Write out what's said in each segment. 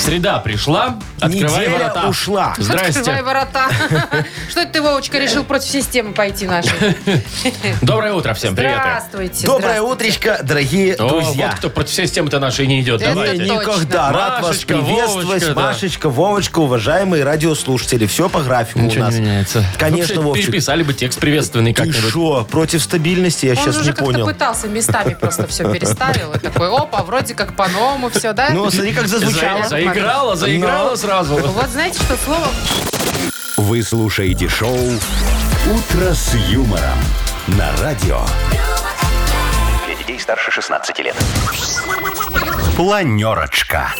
Среда пришла. Открывай Неделя ворота. ушла. Открывай Здрасте. ворота. Что это ты, Вовочка, решил против системы пойти нашей? Доброе утро всем. Привет. Здравствуйте. Доброе здравствуйте. утречко, дорогие О, друзья. вот кто против системы-то нашей не идет. Это Давайте. точно. Никогда. Рад вас Машечка, приветствовать. Вовочка, да. Машечка, Вовочка, уважаемые радиослушатели. Все по графику Ничего у нас. не меняется. Конечно, Вообще, Вовчик. Переписали бы текст приветственный Ты как-нибудь. шо, против стабильности? Я Он сейчас уже не как-то понял. пытался местами просто все переставил. И такой, опа, вроде как по-новому все, да? Ну, смотри, как зазвучало. За- Заиграла, заиграла сразу. Вот знаете, что слово Вы слушаете шоу «Утро с юмором» на радио. Для детей старше 16 лет. Планерочка.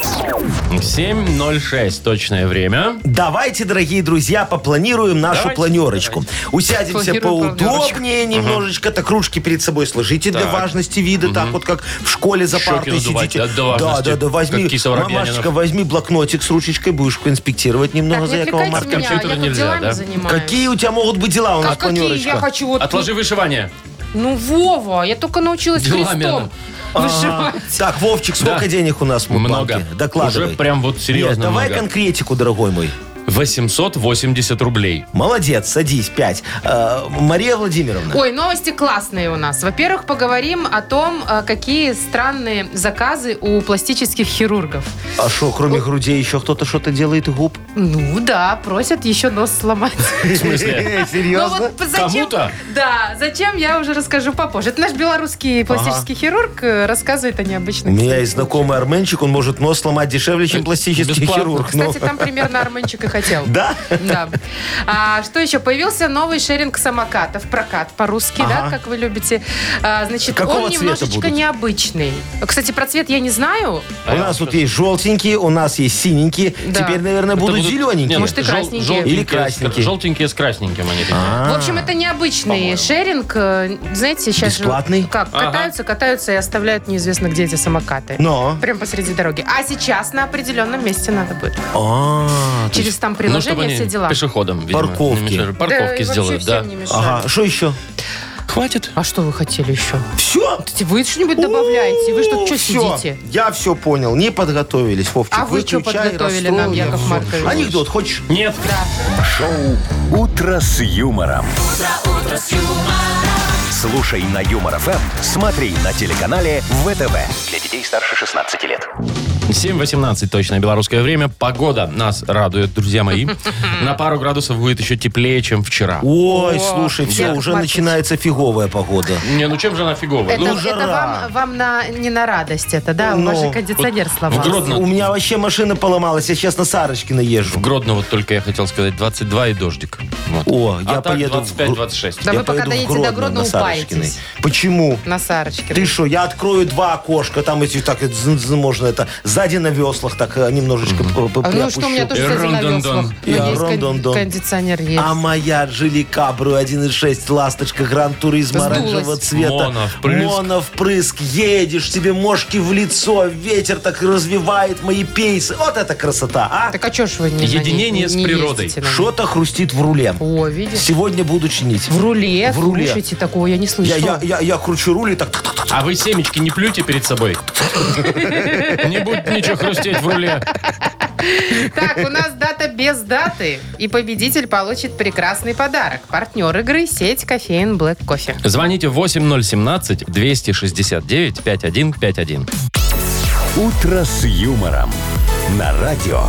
7.06 точное время. Давайте, дорогие друзья, попланируем нашу Давайте, планерочку. Усядемся Планируем поудобнее немножечко, так ручки перед собой сложите для Так. важности вида, так вот как в школе за Щеки партой надувать, сидите. да, важности, да, да, возьми, как Киса Воробьянинов. Машечка, возьми блокнотик с ручечкой, будешь инспектировать немного Так, за не Яковом отвлекайте меня, я компьютеру тут нельзя, делами да? занимаюсь. Какие у тебя могут быть дела у нас, Как какие? планерочка? Я хочу вот... Отложи вышивание. Ну, Вова, я только научилась Делами крестом. Вышивать. Так, Вовчик, сколько денег у нас в Много. банке? Докладывай. Уже прям вот серьезно Нет, давай много. конкретику, дорогой мой. 880 рублей. Молодец, садись, пять. Э, Мария Владимировна. Ой, новости классные у нас. Во-первых, поговорим о том, э, какие странные заказы у пластических хирургов. А что, кроме грудей еще кто-то что-то делает губ? Ну да, просят еще нос сломать. В смысле? Ну Серьезно? вот зачем? Кому-то? Да, зачем, я уже расскажу попозже. Это наш белорусский пластический хирург э, рассказывает о У необычных меня случаях. есть знакомый арменчик, он может нос сломать дешевле, чем пластический Бесплатно. хирург. Ну, Кстати, там примерно Арменчик и хотел. Да? Да. А, что еще? Появился новый шеринг самокатов, прокат по-русски, Ага. да, как вы любите. А, значит, Какого он цвета немножечко будут? необычный. Кстати, про цвет я не знаю. А У нас вот вот есть желтенькие, у нас есть синенькие. Да. Теперь, наверное, Это будут будут- зелененькие. Не, Может, и красненькие. желтенькие Или с- красненькие. Желтенькие с красненьким они такие. А. В общем, это необычный По-моему. шеринг. Э, Знаете, сейчас же- Бесплатный? как, Ага. катаются, катаются и оставляют неизвестно где эти самокаты. Но. Прям посреди дороги. А сейчас на определенном месте надо будет. А, Через есть- там Ну, чтобы приложение, они все дела. пешеходам, видимо, Парковки. не мешали. Да, и Парковки вообще сделают, всем да. не мешают. Ага, что еще? Хватит. А что вы хотели еще? Все? Вы что-нибудь добавляете? Вы что, что сидите? Я все понял, не подготовились, Вовчик. А вы что Выключай, подготовили нам, расстроил я Яков. Маркович? Анекдот хочешь? Нет. Шоу «Утро с юмором». Слушай на Юмор ФМ, смотри на телеканале ВТВ. Для детей старше 16 лет. 7.18 точное белорусское время. Погода нас радует, друзья мои. На пару градусов будет еще теплее, чем вчера. Ой, слушай, все, Яков уже Маркович. начинается фиговая погода. Не, ну чем же она фиговая? Это, Ну, это жара. вам, вам на, не на радость это, да? У Ну, вас же кондиционер сломался. Гродно У меня вообще машина поломалась, я сейчас на Сарочкино В езжу. Гродно вот только я хотел сказать 22 и дождик. Вот. О, а я так поеду в Гро- 25-26. Да я вы пока поеду в доедете до Гродно, на Сарочкиной. упаетесь. Почему? На Сарочке. Ты что, я открою два окошка, там эти так, зн- можно это, сзади на веслах так э, немножечко п- п- А, ну что, у меня приопущу. тоже, кстати, на Рон-дон-дон. веслах. Ну, Я есть кон- рон-дон-дон. кондиционер есть. А моя Джили Кабру 1.6 ласточка Гранд Туризма Сдулась. оранжевого цвета. Моно впрыск. Моно впрыск. Едешь, тебе мошки в лицо, ветер так развивает мои пейсы. Вот это красота, а? Так а что ж вы не Единение с природой. Что-то хрустит в руле. О, видишь? Сегодня буду чинить. В руле, В руле. слушайте, такого я не Я, слышала. я, я, я кручу руль и так... А вы семечки не плюйте перед собой. Не будет ничего хрустеть в руле. Так, у нас дата без даты. И победитель получит прекрасный подарок. Партнер игры – сеть кофеин Black Кофе. Звоните 8017-269-5151. «Утро с юмором» на радио.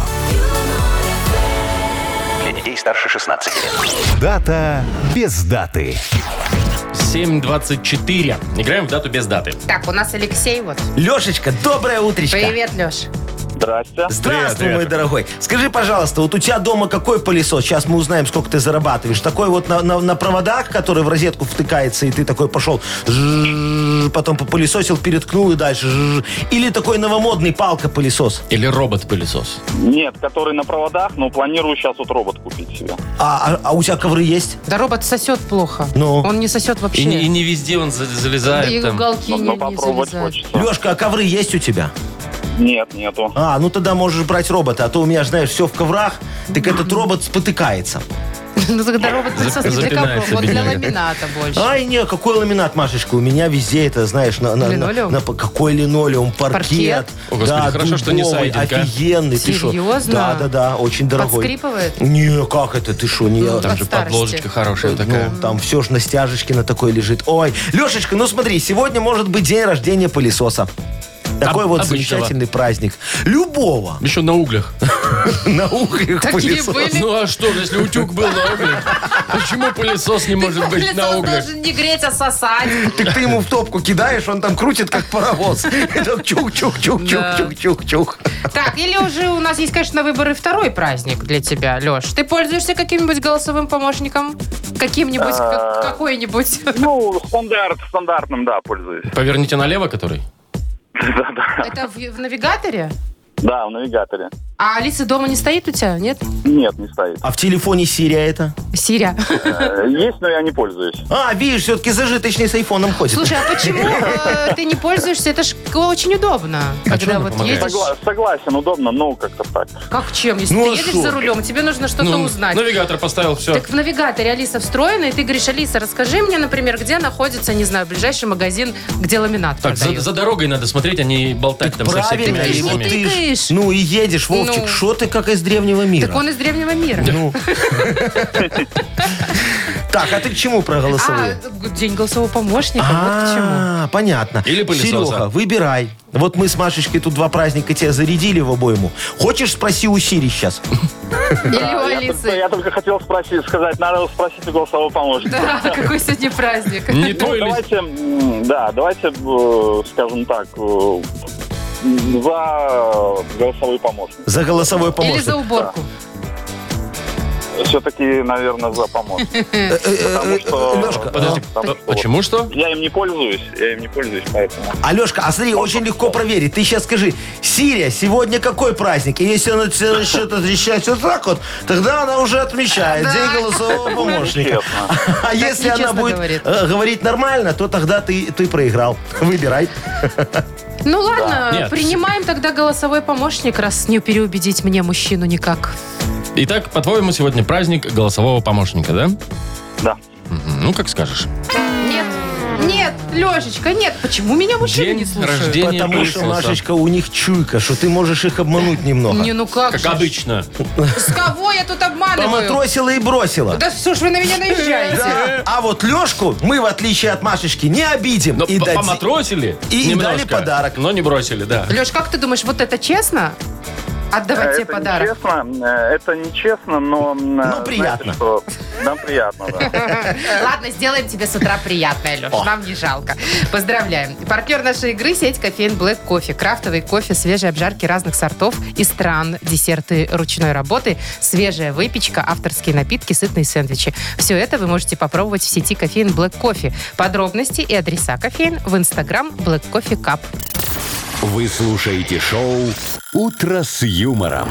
Для детей старше 16 лет. Дата без даты. 7.24. Играем в дату без даты. Так, у нас Алексей вот. Лешечка, доброе утречко. Привет, Леш. Здрасте. Здравствуй, Привет, мой привет. дорогой. Скажи, пожалуйста, вот у тебя дома какой пылесос? Сейчас мы узнаем, сколько ты зарабатываешь. Такой вот на, на- на проводах, который в розетку втыкается, и ты такой пошел, жжж, потом попылесосил, переткнул и дальше. жжж. Или такой новомодный палка-пылесос. Или робот-пылесос. Нет, который на проводах, но планирую сейчас вот робот купить себе. А, а- а у тебя ковры есть? Да робот сосет плохо. Ну? Он не сосет вообще. И, не- и не везде он за- залезает и там. уголки Но, не, но не попробовать залезают. хочется. Лешка, а ковры есть у тебя? Нет, нету. А, ну тогда можешь брать робота, а то у меня, знаешь, все в коврах, так этот робот спотыкается. Ну, тогда робот-пылесос не для Запинается, ковров, он для бедняга. ламината больше. Ай, не, какой ламинат, Машечка, у меня везде это, знаешь, на... на- на- Линолеум? на- какой линолеум, паркет. Паркет? О, господи, хорошо, что не дубовый, сайдинг, а. офигенный. ты шо? Серьезно? Да, да, да, очень дорогой. Подскрипывает? Не, как это, ты что, не... Ну, Там от же старости. подложечка хорошая такая. Ну, там все ж на стяжечке на такой лежит. Ой, Лешечка, ну смотри, сегодня может быть день рождения пылесоса. Такой вот обычного. замечательный праздник. Любого. Еще на углях. На углях Такие пылесос. были? Ну а что, если утюг был на углях? Почему пылесос не может быть на Пылесос углях? должен не греть, а сосать. Так ты ему в топку кидаешь, он там крутит, как паровоз. И так или уже у нас есть, конечно, на выборы второй праздник для тебя, Леш. Ты пользуешься каким-нибудь голосовым помощником? Каким-нибудь, как- какой-нибудь? Ну, стандарт, стандартным, да, пользуюсь. Поверните налево, который? Да-да. Это в, в навигаторе? Да, в навигаторе. А Алиса дома не стоит у тебя, нет? Нет, не стоит. А в телефоне Сирия это? Сирия. Э, Есть, но я не пользуюсь. А, видишь, все-таки зажиточный с айфоном ходит. Слушай, а почему э, ты не пользуешься? Это ж очень удобно. чё Когда она вот помогает? едешь... Согла- согласен, удобно, но как-то так. Как чем? Если Ну, ты а едешь шо? за рулем, тебе нужно что-то Ну, узнать. навигатор поставил, все. Так в навигаторе Алиса встроена, и ты говоришь, Алиса, расскажи мне, например, где находится, не знаю, ближайший магазин, где ламинат Так, за, продают. за дорогой надо смотреть, а не болтать там со всякими Правильно, ты и вот ты ж- тыкаешь. ну и едешь, Вовчик, Ну. что ты как из древнего мира? Так он из древнего мира. Ну. Так, а ты к чему А, проголосовал? день голосового помощника, вот к чему. А, понятно. Или пылесоса. Серега, выбирай. Вот мы с Машечкой тут два праздника тебя зарядили в обойму. Хочешь, спроси у Сири сейчас. Или у Я только, Алисы. я только хотел спросить, сказать, надо спросить у голосового помощника. Да, какой сегодня праздник. Не Ну, то или... давайте, да, давайте, э, скажем так, э, за голосовой помощник. За голосовой Или помощник. за уборку. Все-таки, наверное, за помощник. Э, Потому что... Почему что? Я им не пользуюсь, я им не пользуюсь, поэтому... Алешка, а смотри, очень легко проверить. Ты сейчас скажи, Сирия, сегодня какой праздник? И если она тебе что-то отвечает вот так вот, тогда она уже отмечает день голосового помощника. А если она будет э, говорить нормально, то тогда ты, ты проиграл. Выбирай. Ну ладно, Нет. принимаем тогда голосовой помощник, раз не переубедить мне мужчину никак. Итак, по-твоему, сегодня праздник голосового помощника, да? Да. Мгм, Ну, как скажешь. Нет, нет, Лешечка, нет. Почему меня мужчины День не слушают? рождения Потому что, пылесоса. Машечка, у них чуйка, что ты можешь их обмануть немного. Не, ну как Как же. обычно. С кого я тут обманываю? Поматросила и бросила. Да что ж вы на меня наезжаете? Да. А вот Лешку мы, в отличие от Машечки, не обидим. Но и п- дади- поматросили и- и немножко, дали подарок. Но не бросили, да. Леш, как ты думаешь, вот это честно? Отдавать тебе это подарок? нечестно, э, это нечестно, но... Ну, приятно. Нам приятно, да. Ладно, сделаем тебе с утра приятное, Леш. Нам не жалко. Поздравляем. Партнер нашей игры – сеть кофеин Black Кофе. Крафтовый кофе, свежие обжарки разных сортов и стран, десерты ручной работы, свежая выпечка, авторские напитки, сытные сэндвичи. Все это вы можете попробовать в сети кофеин Black Кофе. Подробности и адреса кофеин в инстаграм Black Coffee Cup. Вы слушаете шоу «Утро с юмором».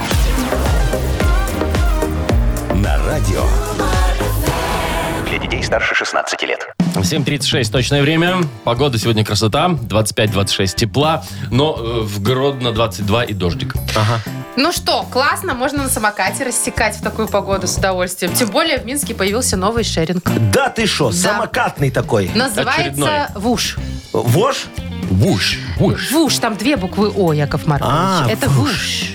На радио. Для детей старше 16 лет. 7.36 точное время. Погода сегодня красота. 25-26 тепла. Но э, в Гродно 22 и дождик. Ну что, классно, можно на самокате рассекать в такую погоду с удовольствием. Тем более в Минске появился новый шеринг. Да ты что, самокатный такой. Называется ВУШ. Вож? Вуш. Вуш. ВУШ, там две буквы О, Яков Маркович. А, Это ВУШ.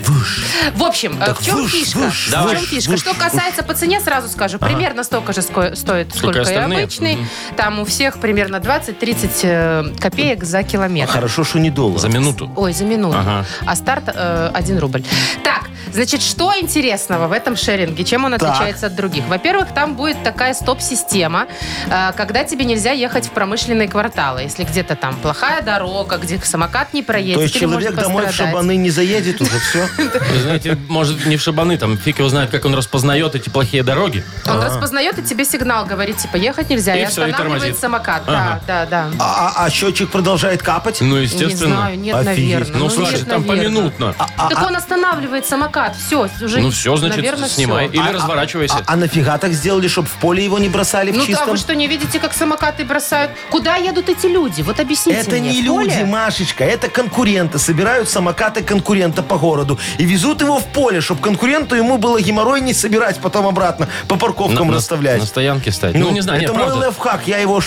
В общем, э, Так в чем вуш, фишка? вуш, в чем фишка? Что касается по цене, сразу скажу, примерно столько же ско- стоит, сколько, и остальные? обычный. Там у всех примерно 20-30 э, копеек за километр. Хорошо, что не доллар. За минуту. Ой, за минуту. Ага. А старт э, 1 рубль. Так, значит, что интересного в этом шеринге? Чем он Так. отличается от других? Во-первых, там будет такая стоп-система, э, когда тебе нельзя ехать в промышленные кварталы. Если где-то там плохая дорога, где самокат не проедет, То есть или человек домой в пострадать. шабаны не заедет уже, все? Знаете, может, не в шабаны, там фиг его знает, как он распознает эти плохие дороги. Он распознает и тебе сигнал говорит, типа, ехать нельзя. И останавливает самокат. Ага. Да, да, да. А, а- а счетчик продолжает капать? Ну, Не естественно. знаю, нет, Офигеть. наверное. Ну, нет, слушай, там наверное. поминутно. А- Так он останавливает самокат. Все, уже. Ну, все, значит, наверное, снимай. Или А- разворачивайся. А, а нафига так сделали, чтобы в поле его не бросали в Ну, а чистом? вы что, не видите, как самокаты бросают? Куда едут эти люди? Вот объясните Это мне. не люди? Машечка, это конкуренты. Собирают самокаты конкурента по городу и везут его в поле, чтобы конкуренту ему было геморрой не собирать потом обратно по парковкам На- на- расставлять. На стоянке стать. Ну, не знаю, это нет, мой правда. лайфхак, я его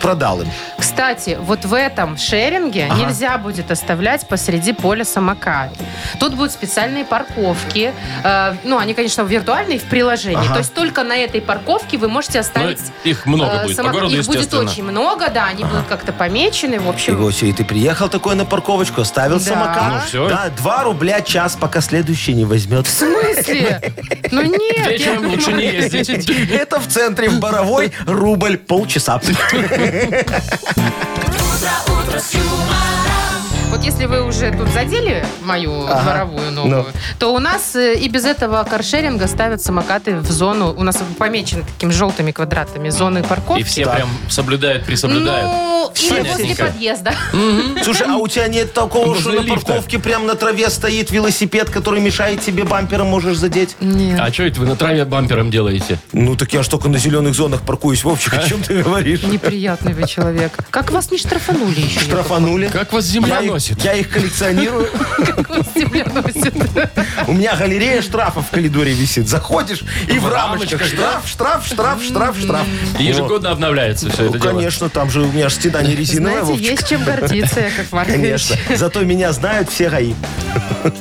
продал им. Кстати, вот в этом шеринге нельзя будет оставлять посреди поля самокат. Тут будут специальные парковки. Э, ну, они, конечно, виртуальные в приложении. Ага. То есть только на этой парковке вы можете оставить... Ну, их много э, будет по самок- городу, Их будет очень много, да. Они будут как-то помечены. В общем, Его все, и ты приехал такой на парковочку, оставил Да. самокат. Ну, всё. Да, 2 рубля час, пока следующий не возьмет. в смысле? Ну нет. Вечером лучше не ездить. Это в центре, в Боровой, рубль полчаса. Вот если вы уже тут задели мою Ага. дворовую новую, Ну. то у нас э, и без этого каршеринга ставят самокаты в зону, у нас помечены такими желтыми квадратами зоны парковки. И все прям соблюдают, присоблюдают. Ну, или Понятненько. подъезда. Слушай, а у тебя нет такого, что на парковке прям на траве стоит велосипед, который мешает тебе бампером можешь задеть? Нет. А что это вы на траве бампером делаете? Ну так я ж только на зеленых зонах паркуюсь, Вовчик, о чем ты говоришь? Неприятный вы человек. Как вас не штрафанули еще? Штрафанули. Как вас земля Я носит? Я их коллекционирую. Как вас земля носит? У меня галерея штрафов в коридоре висит. Заходишь и в В рамочках рамочках, штраф, штраф, штраф, штраф, штраф. Ежегодно обновляется все Ну, это дело. конечно, там же у меня же стена не резиновая, Знаете, Вовчик. есть чем гордиться, Яков Маркович. Конечно. Зато меня знают все ГАИ.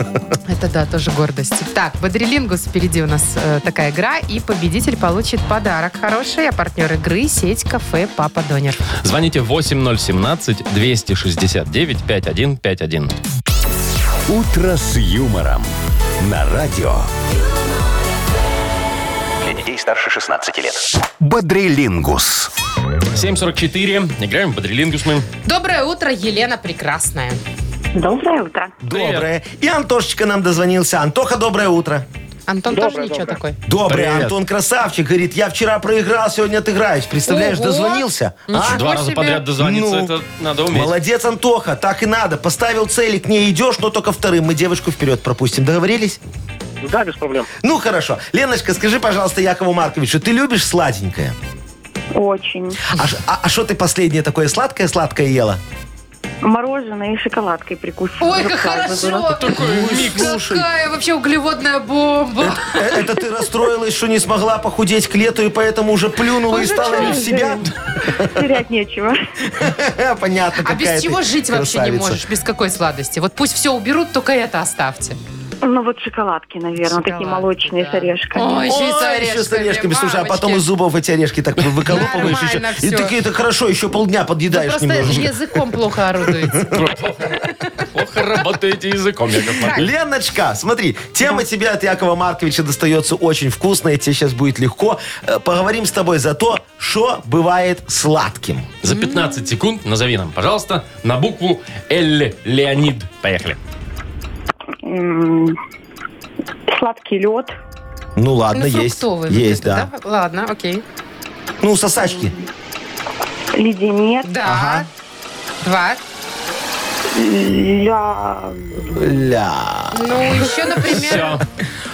Это да, тоже гордость. Так, Бодрилингус впереди у нас э, такая игра, и победитель получит подарок хороший, а партнер игры сеть кафе Папа Донер. Звоните 8017-269-5151. «Утро с юмором» на радио. Для детей старше 16 лет. Бодрилингус. 7.44. Играем в Бодрилингус мы. Доброе утро, Елена Прекрасная. Доброе утро. Доброе. И Антошечка нам дозвонился. Антоха, доброе утро. Антон Доброе, тоже ничего доброе. такой. Доброе. Привет. Антон красавчик. Говорит, я вчера проиграл, сегодня отыграюсь. Представляешь, Ого. дозвонился. А? Два раза себе. подряд дозвониться, Ну, это надо уметь. Молодец, Антоха, так и надо. Поставил цели, к ней идешь, но только вторым. Мы девочку вперед пропустим. Договорились? Да, без проблем. Ну, хорошо. Леночка, скажи, пожалуйста, Якову Марковичу, ты любишь сладенькое? Очень. А что ты последнее такое сладкое-сладкое ела? Мороженое и шоколадкой прикусываю. Ой, как хорошо. Такой микс. Какая вообще углеводная бомба. Э, Это ты расстроилась, что не смогла похудеть к лету, и поэтому уже плюнула и стала не в себя? Терять нечего. Понятно, А без чего жить вообще не можешь? Без какой сладости? Вот пусть все уберут, только это оставьте. Ну вот шоколадки, наверное, такие Шоколадки, молочные да. с орешками. Ой, еще и с еще с орешками. Слушай, а потом из зубов эти орешки так выколупываешь еще. И такие, это хорошо, еще полдня Вы подъедаешь просто немножечко. языком плохо орудуете. Плохо работаете языком. Леночка, смотри, тема тебе от Якова Марковича достается очень вкусная, тебе сейчас будет легко. Э, Поговорим с тобой за то, что бывает сладким. За 15 секунд назови нам, пожалуйста, на букву Л. Леонид. Поехали. Сладкий лед. Ну ладно, Ну, есть. вот Есть, это, да. Ладно, окей. Ну, сосачки. Леденец. Да. Ага. Два. Ля... Ля. Ну, еще, например... Все.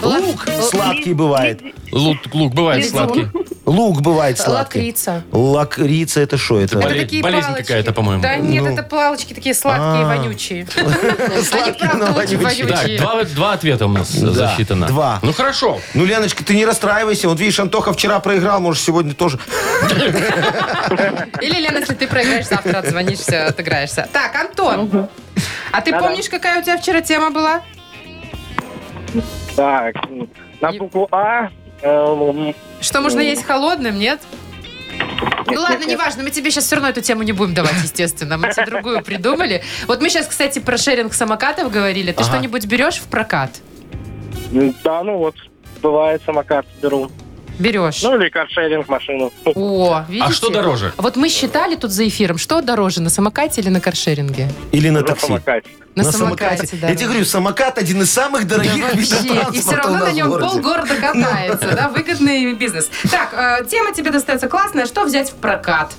Лук сладкий бывает. Лук, лук бывает сладкий. Лук бывает сладкий. Лакрица. Лакрица это что? Это Болезнь- Это такие болезнь палочки. какая-то, по-моему. Да нет, Ну. это палочки такие сладкие, А. вонючие. Они правда но очень вонючий. Так, вонючие. два, два ответа у нас Да, засчитано. два. Ну хорошо. Ну, Леночка, ты не расстраивайся. Вот видишь, Антоха вчера проиграл, может, сегодня тоже. Или, Лена, если ты проиграешь, завтра отзвонишься, отыграешься. Так, Антон, а ты помнишь, какая у тебя вчера тема была? Так, на букву А. Что можно есть холодным, нет? Ну ладно, неважно, мы тебе сейчас все равно эту тему не будем давать, естественно. Мы тебе другую придумали. Вот мы сейчас, кстати, про шеринг самокатов говорили. Ты Ага. что-нибудь берешь в прокат? Да, ну вот, бывает самокат беру. Берешь. Ну или каршеринг машину. О, видите? А что дороже? Вот мы считали тут за эфиром, что дороже, на самокате или на каршеринге? Или на На такси. самокате. На, самокате, да. Я тебе говорю, самокат один из самых дорогих видов Вообще. И все транспорта равно на нем полгорода катается, да, выгодный бизнес. Так, э, тема тебе достается классная. Что взять в прокат?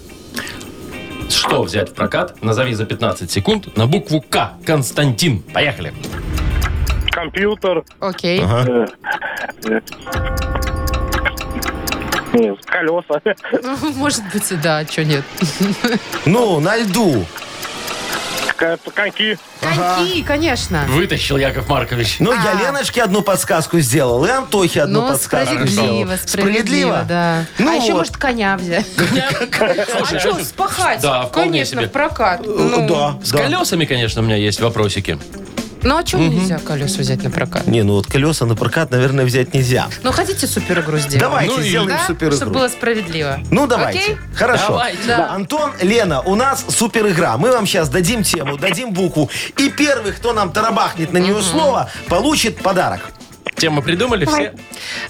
Что взять в прокат? Назови за 15 секунд на букву К. Константин. Поехали. Компьютер. Окей. Ага. Э, Колеса. Ну, Может быть, и да, что нет. Ну, на льду. Коньки. Коньки, конечно. Вытащил Яков Маркович. Ну, я А. Леночке одну подсказку сделал, и Антохе одну Ну, подсказку справедливо, сделал. справедливо, да. Ну а еще, вот. может, коня взять. А что ты- спахать? Да, вполне Конечно, себе. в прокат. Э, Ну, Да, С да. колесами, конечно, у меня есть вопросики. Ну, а чем нельзя колеса взять на прокат? Не, ну вот колеса на прокат, наверное, взять нельзя. Ну, хотите супер игру сделать? Давайте Ну и- сделаем Да? супер Чтобы было справедливо. Ну, давайте. Окей? Хорошо. Давайте. Да. Антон, Лена, у нас супер игра. Мы вам сейчас дадим тему, дадим букву. И первый, кто нам тарабахнет на нее слово, получит подарок. Тему придумали все?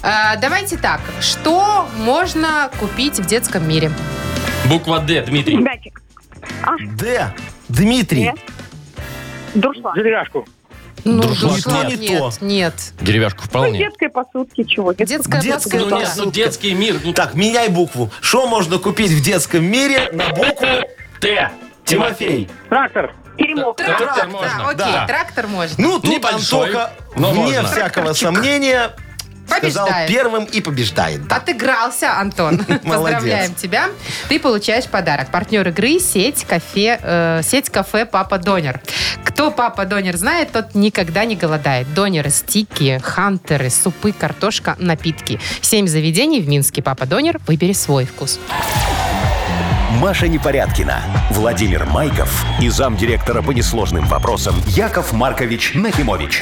А, давайте так. Что можно купить в детском мире? Буква Д, Дмитрий. Мячик. Д. Дмитрий. Нет. Дуршлаг. Деревяшку. Ну, Дружок. дуршлаг Не то, не нет, то. нет. Деревяшку Ну, вполне. детской посудки чего? Детская Детская Ну, посудка. нет, ну, детский мир. Ну, Так, меняй букву. Что можно купить в детском мире на букву Т. Тимофей? Трактор. Теремок. Трактор Трактор, можно. да, окей, Да. трактор можно. Ну, тут Небольшой, Антоха, но вне можно. всякого сомнения, сказал Побеждает. первым и побеждает. Да. Отыгрался, Антон. Поздравляем тебя. Ты получаешь подарок. Партнер игры сеть кафе, э, сеть кафе Папа Донер. Кто Папа Донер знает, тот никогда не голодает. Донеры, стики, хантеры, супы, картошка, напитки. Семь заведений в Минске. Папа Донер. Выбери свой вкус. Маша Непорядкина, Владимир Майков и замдиректора по несложным вопросам Яков Маркович Нахимович.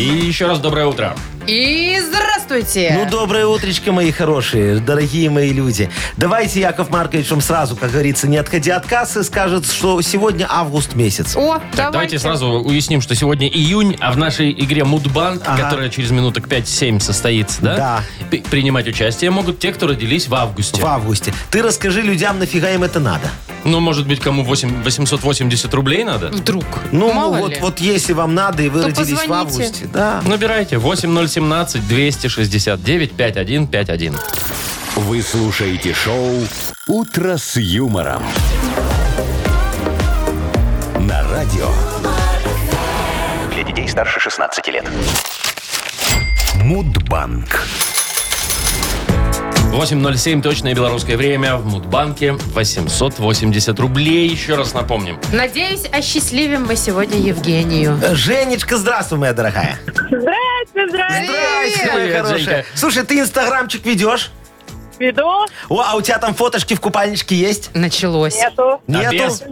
И еще раз доброе утро. И здравствуйте. Ну, доброе утречко, мои хорошие, дорогие мои люди. Давайте Яков Маркович вам сразу, как говорится, не отходя от кассы, скажет, что сегодня август месяц. О, Так, давайте. давайте сразу уясним, что сегодня июнь, а в нашей игре Мудбанк, Ага. которая через минуток 5-7 состоится, да? Да. П- Принимать участие могут те, кто родились в августе. В августе. Ты расскажи людям, нафига им это надо. Ну, может быть, кому 8 880 рублей надо? Вдруг. Ну, Мало вот, ли. вот если вам надо, и вы То родились в позвоните. августе. Да. Набирайте 8017-269-5151. Вы слушаете шоу Утро с юмором. На радио Для детей старше 16 лет. Мудбанк. 8.07, точное белорусское время. В Мудбанке 880 рублей. Еще раз напомним. Надеюсь, осчастливим мы сегодня Евгению. Э, Женечка, здравствуй, моя дорогая. Здравствуйте, здравствуйте. Здрасте, моя Привет, хорошая. Женька. Слушай, ты инстаграмчик ведешь? Веду. О, а у тебя там фоточки в купальничке есть? Началось. Нету. А Нету? без?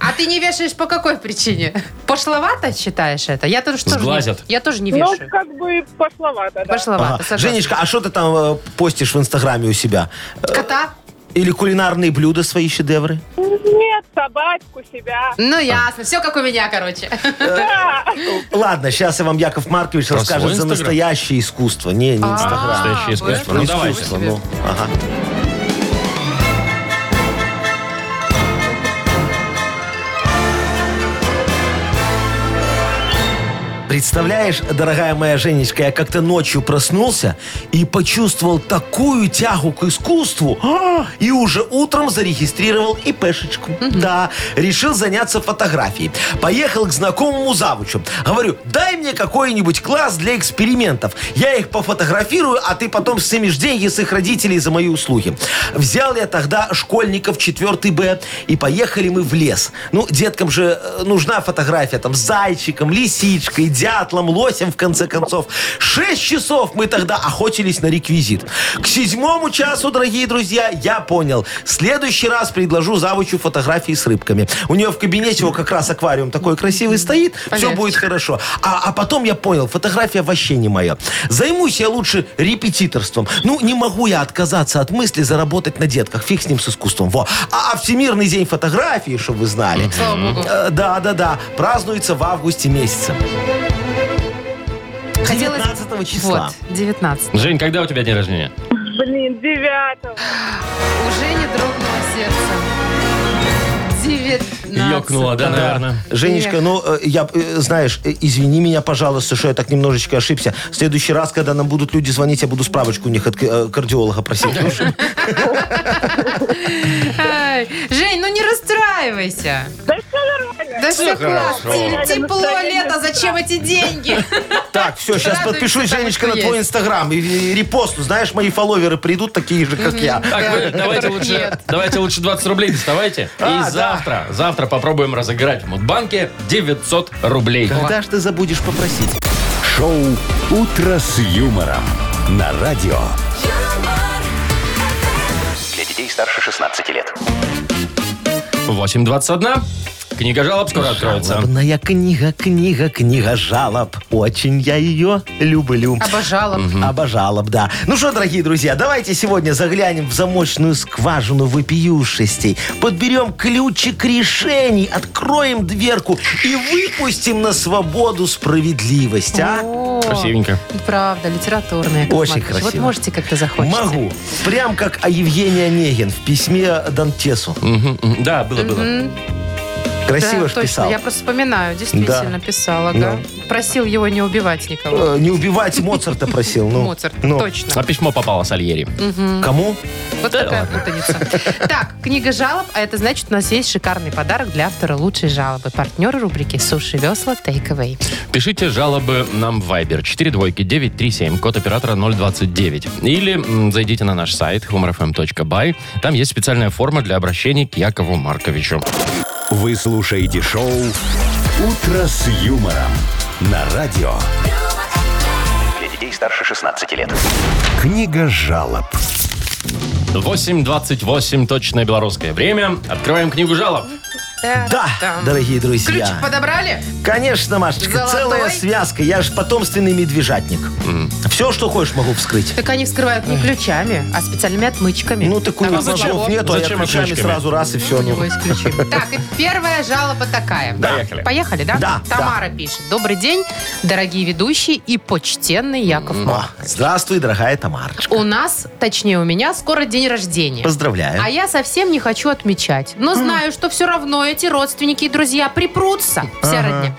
А ты не вешаешь по какой причине? Пошловато считаешь это? Я тоже, тоже Сглазят. не, я тоже не Ну, вешаю. как бы пошловато, да. Пошловато, Ага. согласна. Женечка, а что ты там э, постишь в инстаграме у себя? Кота? Или кулинарные блюда, свои шедевры? Нет, собачку, себя. Ну, ясно. Все как у меня, короче. Да. Ладно, сейчас я вам Яков Маркович Про расскажет за Инстаграм? настоящее искусство. Не, не инстаграм. Настоящее искусство. Ну, давайте. Ну, ага. Представляешь, дорогая моя Женечка, я как-то ночью проснулся и почувствовал такую тягу к искусству, а, и уже утром зарегистрировал ИПшечку. Да, решил заняться фотографией. Поехал к знакомому завучу. Говорю, дай мне какой-нибудь класс для экспериментов. Я их пофотографирую, а ты потом снимешь деньги с их родителей за мои услуги. Взял я тогда школьников 4 Б и поехали мы в лес. Ну, деткам же э, нужна фотография там с зайчиком, лисичкой, дятлом, лосем, в конце концов. Шесть часов мы тогда охотились на реквизит. К седьмому часу, дорогие друзья, я понял. В следующий раз предложу завучу фотографии с рыбками. У нее в кабинете вот как раз аквариум такой красивый стоит. Все будет хорошо. А, а потом я понял, фотография вообще не моя. Займусь я лучше репетиторством. Ну, не могу я отказаться от мысли заработать на детках. Фиг с ним с искусством. Во. А, а Всемирный день фотографии, чтобы вы знали. Слава богу. Э, Да, да, да. Празднуется в августе месяце. Хотелось- 19 числа. Вот, 19. Жень, когда у тебя день рождения? Блин, девятого. Уже не дрогнуло сердце. Ёкнуло, да, наверное. Женечка, Эх. ну, э, я, э, знаешь, э, извини меня, пожалуйста, что я так немножечко ошибся. В следующий раз, когда нам будут люди звонить, я буду справочку у них от кардиолога просить. Ну, Жень, ну не расстраивайся. Да все нормально. Да все хорошо. классно. Тепло, лето, зачем эти деньги? Так, все, сейчас подпишусь, Женечка, на твой инстаграм и, репостну. Знаешь, мои фолловеры придут такие же, как я. Так, давайте лучше, нет. давайте лучше 20 рублей доставайте. А, и да. завтра, завтра попробуем разыграть в Мудбанке 900 рублей. Когда ж ты забудешь попросить? Шоу «Утро с юмором» на радио. Для детей старше 16 лет. 8.21. Книга жалоб скоро откроется. Жалобная книга, книга, книга жалоб. Очень я ее люблю. Обожала. Обожалоб, да. Ну что, дорогие друзья, давайте сегодня заглянем в замочную скважину вопиюшестей, подберем ключик решений, откроем дверку и выпустим на свободу справедливость, а? О, Красивенько. Правда, литературная. Яков Очень Маркович. Вот красиво. можете как-то захочется. Могу. Прям как о Евгении Онегин в письме Дантесу. Мгм, мгм. Да, было, было. Красиво да, ж точно. писал. Я просто вспоминаю, действительно Да. писал, ага. Просил его не убивать никого. Э, Не убивать Моцарта просил. Ну, Моцарт, ну. точно. А письмо попало с Альери. Кому? Вот такая путаница. Так, книга жалоб, а это значит, у нас есть шикарный подарок для автора лучшей жалобы. Партнеры рубрики «Суши весла Take Away». Пишите жалобы нам в Viber 42937, код оператора 029. Или м, зайдите на наш сайт humorfm.by. Там есть специальная форма для обращения к Якову Марковичу. Вы слушаете шоу «Утро с юмором» на радио. Для детей старше 16 лет. Книга жалоб. 8.28, точное белорусское время. Открываем книгу жалоб. Да, дорогие друзья. Ключик подобрали? Конечно, Машечка, Золотой? целая связка. Я же потомственный медвежатник. Все, что хочешь, могу вскрыть. Так они вскрывают не ключами, а специальными отмычками. Ну, так у них зачем? мозгов нету, а я Зачем ключами отмычками? сразу раз и все. У него есть ключи. Так, и первая жалоба такая. Поехали. Поехали, да? Да, Тамара пишет. Добрый день, дорогие ведущие и почтенный Яков Маркович. Здравствуй, дорогая Тамарочка. У нас, точнее у меня, скоро день рождения. Поздравляю. А я совсем не хочу отмечать. Но знаю, что все равно эти родственники и друзья припрутся. Вся родня.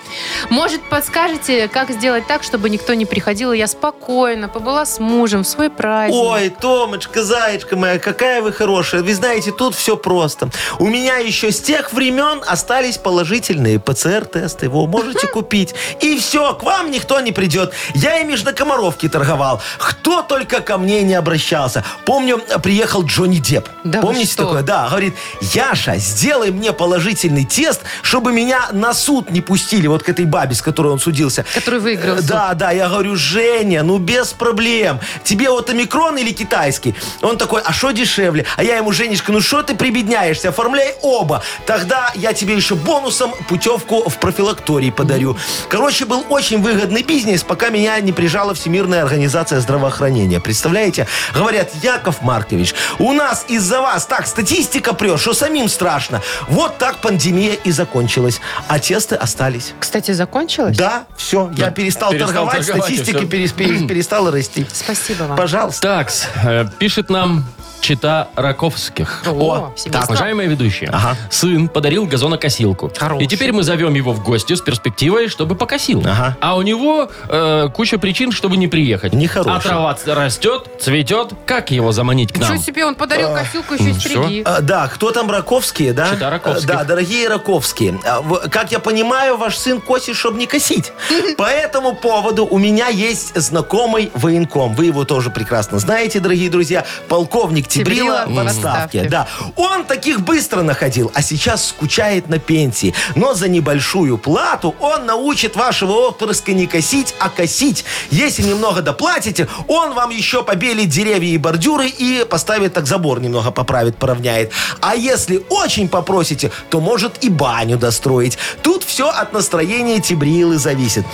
Может, подскажете, как сделать так, чтобы никто не приходил, и я спокойно побыла с мужем в свой праздник? Ой, Томочка, зайчка моя, какая вы хорошая. Вы знаете, тут все просто. У меня еще с тех времен остались положительные ПЦР-тесты. Его можете купить. И все, к вам никто не придет. Я ими ж на Комаровке торговал. Кто только ко мне не обращался. Помню, приехал Джонни Депп. Да Помните такое? Да, говорит, Яша, сделай мне положительный тест, чтобы меня на суд не пустили, вот к этой бабе, с которой он судился. Который выиграл Э, суд. Да, да, я говорю, Женя, ну без проблем. Тебе вот омикрон или китайский? Он такой, а что дешевле? А я ему, Женечка, ну что ты прибедняешься? Оформляй оба. Тогда я тебе еще бонусом путевку в профилакторий подарю. Короче, был очень выгодный бизнес, пока меня не прижала Всемирная организация здравоохранения. Представляете? Говорят, Яков Маркович, у нас из-за вас так статистика прет, что самим страшно. Вот так пандемия и закончилась. А тесты остались. Кстати, закончилось? Да, все, я перестал, перестал торговать, торговать, статистика перес- перестала расти. Спасибо вам. Пожалуйста. Так, пишет нам Чита Раковских. О, О, семейство. Уважаемые ведущие, Ага. сын подарил газонокосилку. Хороший. И теперь мы зовем его в гости с перспективой, чтобы покосил. Ага. А у него э, куча причин, чтобы не приехать. Нехороший. А трава растет, цветет. Как его заманить к нам? Ничего себе, он подарил косилку еще и стриги. А, да, кто там Раковские, да? Чита Раковских. Да, дорогие Раковские. а, в- Как я понимаю, ваш сын косит, чтобы не косить. По этому поводу у меня есть знакомый военком. Вы его тоже прекрасно знаете, дорогие друзья. Полковник Тибрила Тибрила в отставке. Да. Он таких быстро находил, а сейчас скучает на пенсии. Но за небольшую плату он научит вашего отпрыска не косить, а косить. Если немного доплатите, он вам еще побелит деревья и бордюры и поставит так забор немного поправит, поравняет. А если очень попросите, то может и баню достроить. Тут все от настроения Тибрилы зависит.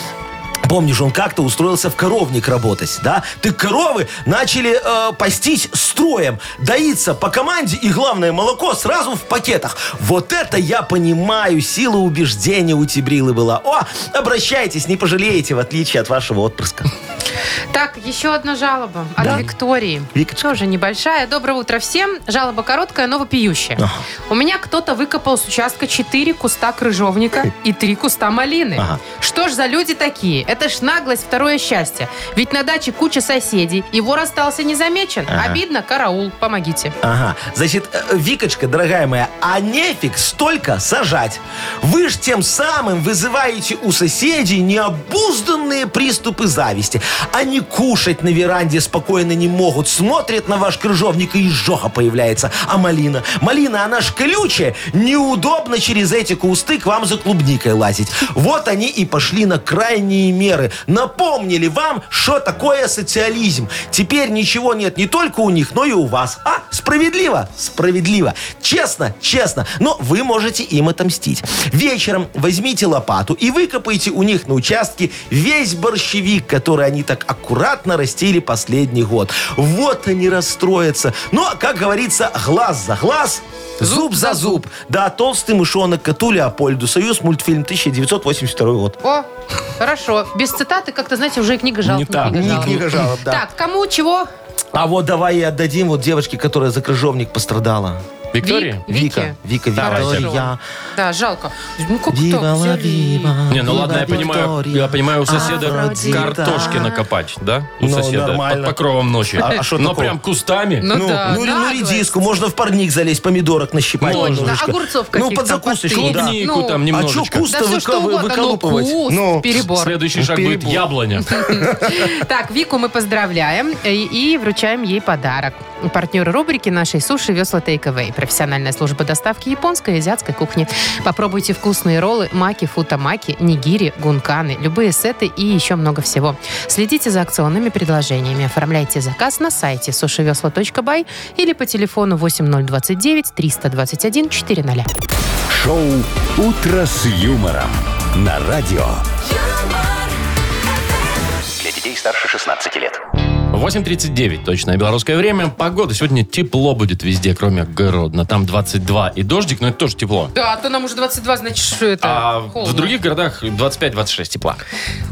Помнишь, он как-то устроился в коровник работать, да? Так коровы начали э, пастись строем, доиться по команде и, главное, молоко сразу в пакетах. Вот это я понимаю, сила убеждения у Тибрилы была. О, обращайтесь, не пожалеете, в отличие от вашего отпрыска. Так, еще одна жалоба от Да. Виктории. Викочка. Тоже небольшая. Доброе утро всем. Жалоба короткая, но вопиющая. У меня кто-то выкопал с участка 4 куста крыжовника и 3 куста малины. Ага. Что ж за люди такие? Это ж наглость, второе счастье. Ведь на даче куча соседей, и вор остался незамечен. Ага. Обидно, караул, помогите. Ага. Значит, э, Викочка, дорогая моя, а нефиг столько сажать. Вы ж тем самым вызываете у соседей необузданные приступы зависти. Они кушать на веранде спокойно не могут. Смотрят на ваш крыжовник и изжога появляется. А малина? Малина, она ж колючая. Неудобно через эти кусты к вам за клубникой лазить. Вот они и пошли на крайние меры. Напомнили вам, что такое социализм. Теперь ничего нет не только у них, но и у вас. А, справедливо? Справедливо. Честно? Честно. Но вы можете им отомстить. Вечером возьмите лопату и выкопайте у них на участке весь борщевик, который они так аккуратно растили последний год. Вот они расстроятся. Но, как говорится, глаз за глаз, Зуб за зуб. Да, толстый мышонок коту Леопольду. Союз мультфильм 1982 год. О, хорошо. Без цитаты, как-то, знаете, уже и книга жалоб. Не так. Не жалоб. книга жалоб, да. Так, кому чего? А вот давай и отдадим вот девочке, которая за крыжовник пострадала. Виктория? Вик? Вика. Вика. Виктория. Да, жалко. Ну, как Вива так взяли? вива, Не, ну ладно, я понимаю, я понимаю, у соседа Афродита. картошки накопать, да? У Ну, соседа нормально. под покровом ночи. А- а шо Но прям кустами. Ну, Ну, да, ну, или ну, редиску, можно в парник залезть, помидорок нащипать. Немножечко. огурцов Ну, каких-то под закусочку, да. Клубнику Ну, там А что немножечко. все что но выколупывать? куст, Ну, перебор. Следующий шаг будет яблоня. Так, Вику мы поздравляем и, вручаем ей подарок. Партнер рубрики нашей суши Весла Takeaway. Профессиональная служба доставки японской и азиатской кухни. Попробуйте вкусные роллы, маки, футамаки, нигири, гунканы, любые сеты и еще много всего. Следите за акционными предложениями. Оформляйте заказ на сайте сушивесла.бай или по телефону 8029 321 400. Шоу «Утро с юмором» на радио. Для детей старше 16 лет. 8.39, точное белорусское время. Погода сегодня тепло будет везде, кроме Городна. Там 22 и дождик, но это тоже тепло. Да, а то нам уже 22, значит, что это? А в холодно. других городах 25-26 тепла.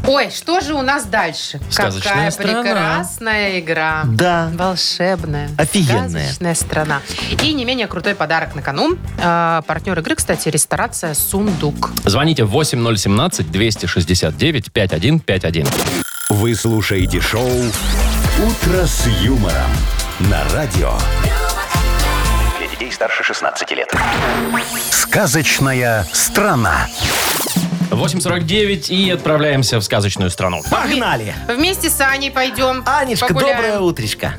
Ой, что же у нас дальше? Сказочная Какая страна. прекрасная игра. Да. Волшебная. Офигенная. Сказочная страна. И не менее крутой подарок на кону. А, партнер игры, кстати, ресторация «Сундук». Звоните 8017-269-5151. Вы слушаете шоу «Утро с юмором» на радио. Для детей старше 16 лет. Сказочная страна. 8.49 и отправляемся в сказочную страну. Погнали. Вместе с Аней пойдем Анечка, погуляем. доброе утречко.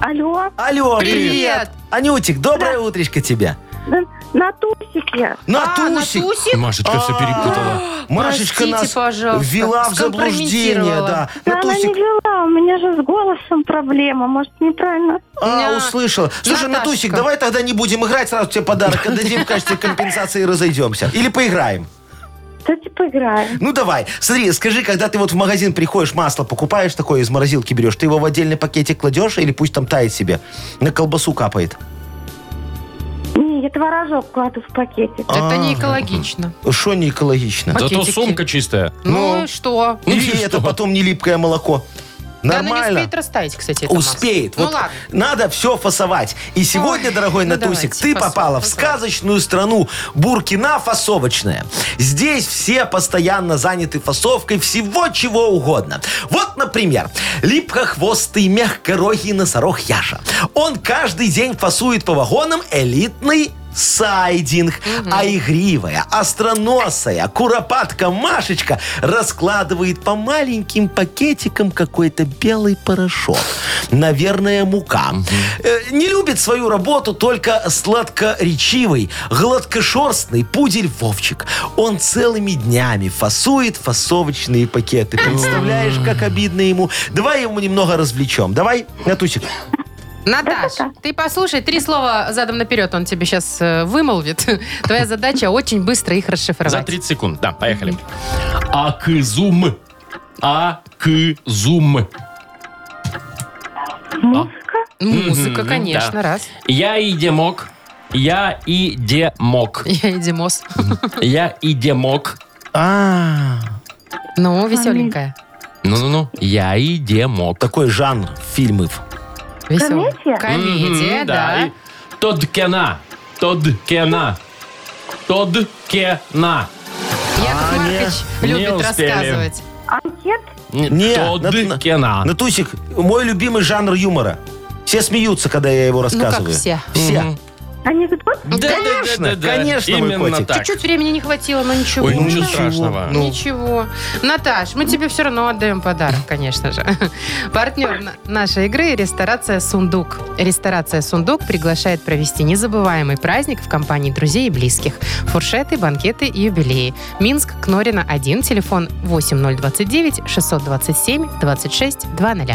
Алло, Алло, Привет. Анютик, доброе утречко тебе. Да, на тусике. На А, на тусик. тусик? Машечка все перепутала. Машечка Простите, нас пожалуйста, ввела в заблуждение, скомпрометировала. да. Да На она не тусик. вела, у меня же с голосом проблема, может, неправильно. А, Ня. услышала. Слушай, Наташка. Натусик, давай тогда не будем играть, сразу тебе подарок отдадим в качестве компенсации и разойдемся. Или поиграем. Кстати, поиграем. Ну давай, смотри, скажи, когда ты вот в магазин приходишь, масло покупаешь такое, из морозилки берешь, ты его в отдельный пакетик кладешь или пусть там тает себе? На колбасу капает. Не, я творожок кладу в пакетик. Это не Ага. экологично. Что не экологично? Пакетики. Зато сумка чистая. Ну, Ну. и что? Ну И это что? потом не липкое молоко. Да, она не Нормально. успеет растаять, кстати, масло. Успеет. Ну Вот ладно. Надо все фасовать. И сегодня, Ой, дорогой ну Натусик, ты фасуем, попала в фасуем. сказочную страну Буркина фасовочная. Здесь все постоянно заняты фасовкой всего чего угодно. Вот, например, липкохвостый мягкорогий носорог Яша. Он каждый день фасует по вагонам элитный сайдинг. А игривая, остроносая, куропатка Машечка раскладывает по маленьким пакетикам какой-то белый порошок. Наверное, мука. Э, Не любит свою работу только сладкоречивый, гладкошерстный пудель Вовчик. Он целыми днями фасует фасовочные пакеты. Представляешь, как обидно ему? Давай ему немного развлечем. Давай, Натусик. Наташ, ты послушай, три слова задом наперед он тебе сейчас вымолвит. Твоя задача очень быстро их За расшифровать. 30 секунд. Да, поехали. Акызум. Акызум. Музыка? Музыка, Мгм, конечно, да. раз. Я идемок. Я идемок. Я и Димос. Я идемок. А, Ну, веселенькая. Ну-ну-ну. Я и де мог. Такой жанр фильмов. Веселая. Комедия? Комедия, Мгм, да. и Тодкена. Тодкена. Тодкена. Яков А, Маркович не любит успели. рассказывать. Анкет? Не, Тодкена. Натусик, мой любимый жанр юмора. Все смеются, когда я его рассказываю. все. Все. Мгм. Анекдот? Да, да, Конечно, да, да, да. конечно, мой Именно котик. так. Чуть-чуть времени не хватило, но ничего. Ой, ничего Ну, страшного. Ну. Ничего. Наташ, мы тебе все равно отдаем подарок, конечно же. Партнер на- нашей игры – ресторация «Сундук». Ресторация «Сундук» приглашает провести незабываемый праздник в компании друзей и близких. Фуршеты, банкеты и юбилеи. Минск, Кнорина, 1, телефон 8029 627 26 00.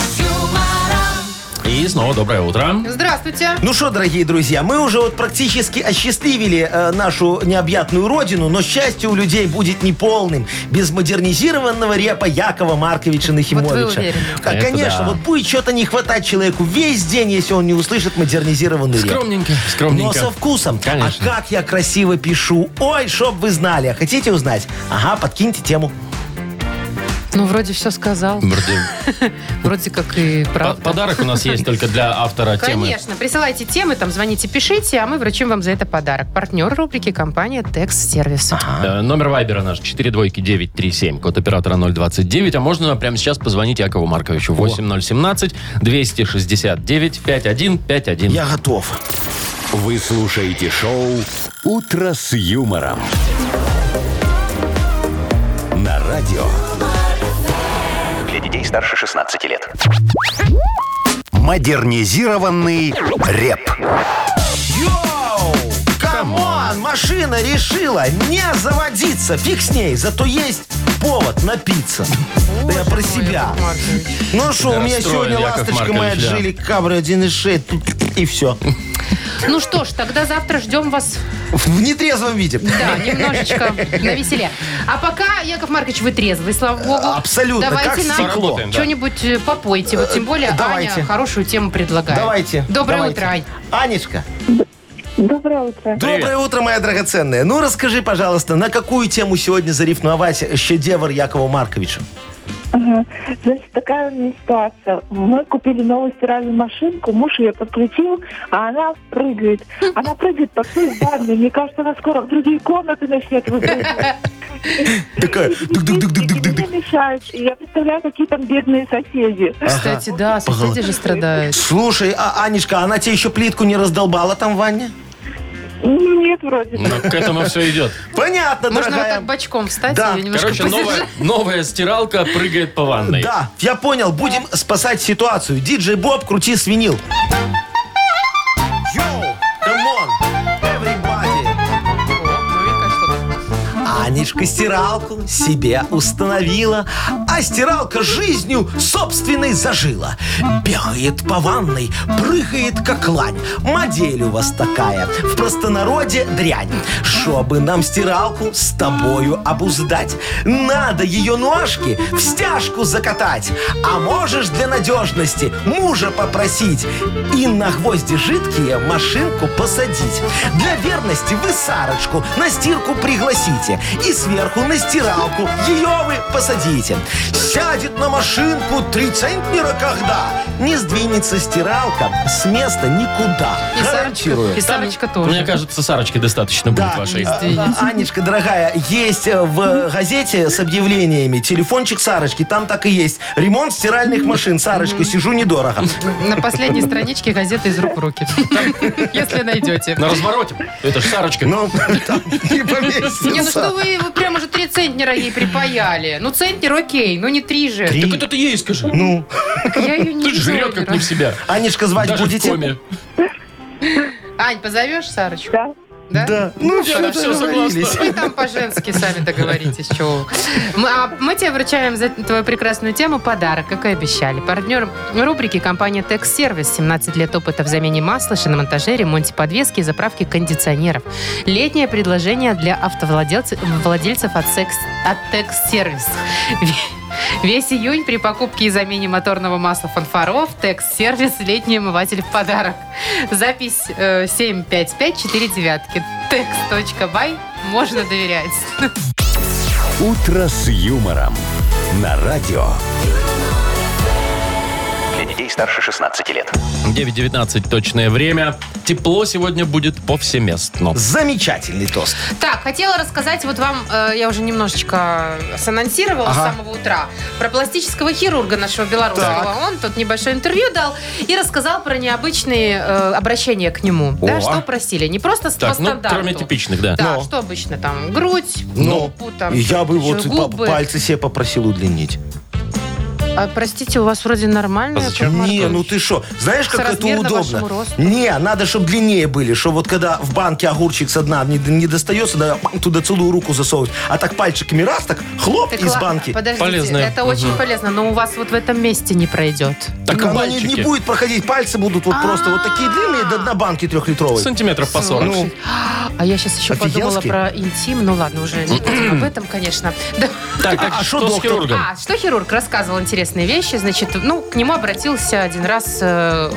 И снова доброе утро. Здравствуйте. Ну что, дорогие друзья, мы уже вот практически осчастливили э, нашу необъятную родину, но счастье у людей будет неполным без модернизированного репа Якова Марковича Нахимовича. Вот вы уверены? А, Это конечно, да. вот будет что-то не хватать человеку весь день, если он не услышит модернизированный реп. Скромненько, Но скромненько. со вкусом. Конечно. А как я красиво пишу. Ой, чтоб вы знали. А хотите узнать? Ага, подкиньте тему. Ну, вроде все сказал. Вроде Вроде как и правда. Подарок у нас есть только для автора темы. Конечно. Присылайте темы, там звоните, пишите, а мы вручим вам за это подарок. Партнер рубрики компания Текс Сервис. Э, Номер вайбера наш 42937, код оператора 029. А можно прямо сейчас позвонить Якову Марковичу. 8017 269 5151. Я готов. Вы слушаете шоу «Утро с юмором». На радио детей старше 16 лет. «Модернизированный реп». Yo! Come on! Машина решила не заводиться. Фиг с ней, зато есть повод напиться. Да я про себя. Ну что, у меня сегодня ласточка моя. Джили Кабра 1.6 и все. Ну что ж, тогда завтра ждем вас, В нетрезвом виде. да, немножечко на веселе. А пока, Яков Маркович, вы трезвый, слава богу. Абсолютно, Давайте как нам стекло. Да. что-нибудь э, попойте. Вот тем более Давайте. Аня хорошую тему предлагает. Давайте. Доброе давайте. утро, Ань. Анечка, Доброе утро. доброе утро, моя драгоценная. Ну, расскажи, пожалуйста, на какую тему сегодня зарифмовать щедевр Якова Марковича? Ага. Значит, такая у меня ситуация. Мы купили новую стиральную машинку, муж ее подключил, а она прыгает. Она прыгает по всей ванной. Мне кажется, она скоро в другие комнаты начнет выпрыгивать. Такая, И дук-дук-дук-дук-дук-дук. мне мешает. И я представляю, какие там бедные соседи. Кстати, да, соседи же страдают. Слушай, а Анечка, она тебе еще плитку не раздолбала там в ванне? Нет, вроде. Но к этому все идет. Понятно, Можно вот дорогая. так бочком встать Да. и немножко Короче, новая, подержать. новая стиралка прыгает по ванной. Да, я понял, будем спасать ситуацию. Диджей Боб, крути свинил. Анечка стиралку себе установила, а стиралка жизнью собственной зажила. Бегает по ванной, прыгает как лань. Модель у вас такая, в простонародье дрянь. Чтобы нам стиралку с тобою обуздать, надо ее ножки в стяжку закатать. А можешь для надежности мужа попросить и на гвозди жидкие машинку посадить. Для верности вы Сарочку на стирку пригласите и сверху на стиралку ее вы посадите. Сядет на машинку три центнера когда не сдвинется стиралка с места никуда. И Гарантирую. Сарочка, и Сарочка тоже. Мне кажется, Сарочки достаточно будет вашей. А, а, Анечка, дорогая, есть э, в газете с объявлениями телефончик Сарочки, там так и есть. Ремонт стиральных машин. Сарочка, сижу недорого. На последней страничке газеты из рук в руки. Если найдете. На развороте. Это ж Сарочка. Ну, там не поместится. Не, ну что вы, вы прям уже три центнера ей припаяли. Ну, центнер окей, но не три же. Три. Так это ты ей скажи. Ну, Так я ее не Ты жрет как не в себя. Анечка, звать Даже в будете? коме. Ань, позовешь Сарочку? Да. Да? Да. Ну, все, все договорились. Вы там по-женски сами договоритесь, что мы, а мы тебе вручаем за твою прекрасную тему подарок, как и обещали. Партнер рубрики компания Tex Service. 17 лет опыта в замене масла, шиномонтаже, ремонте подвески и заправке кондиционеров. Летнее предложение для автовладельцев владельцев от, Sex, от Tex Service. Весь июнь при покупке и замене моторного масла фанфаров Tex Сервис летний омыватель в подарок. Запись э, 75549. Tex.by. Можно доверять. «Утро с юмором» на радио. Детей старше 16 лет. 9.19 точное время. Тепло сегодня будет повсеместно. Замечательный тост. Так, хотела рассказать вот вам, э, я уже немножечко санонсировала Ага. с самого утра, про пластического хирурга нашего белорусского. Он тут небольшое интервью дал и рассказал про необычные э, обращения к нему. Да, О. что просили. Не просто с- по Так, ну, стандарту. кроме типичных, да. Да, Ну. что обычно там? Грудь, Ну, попу, там, Я бы вот губы. пальцы себе попросил удлинить. А, простите, у вас вроде нормальные. А зачем? Не, ну ты что, знаешь, как это удобно? Не, надо, чтобы длиннее были, что вот когда в банке огурчик со дна не, не достается, да, туда целую руку засовывать, а так пальчиками раз, так хлоп Так, из банки. Подождите, Полезно. это очень полезно, но у вас вот в этом месте не пройдет. Так оно не, пальчики. не будет проходить, пальцы будут вот просто вот такие длинные до дна банки трехлитровой. Сантиметров по 40. Ну, А я сейчас еще подумала про интим. Ну ладно, уже не будем об этом, конечно. Так, так А что что с доктор? хирургом? А, что хирург рассказывал интересные вещи. Значит, ну, к нему обратился один раз, э,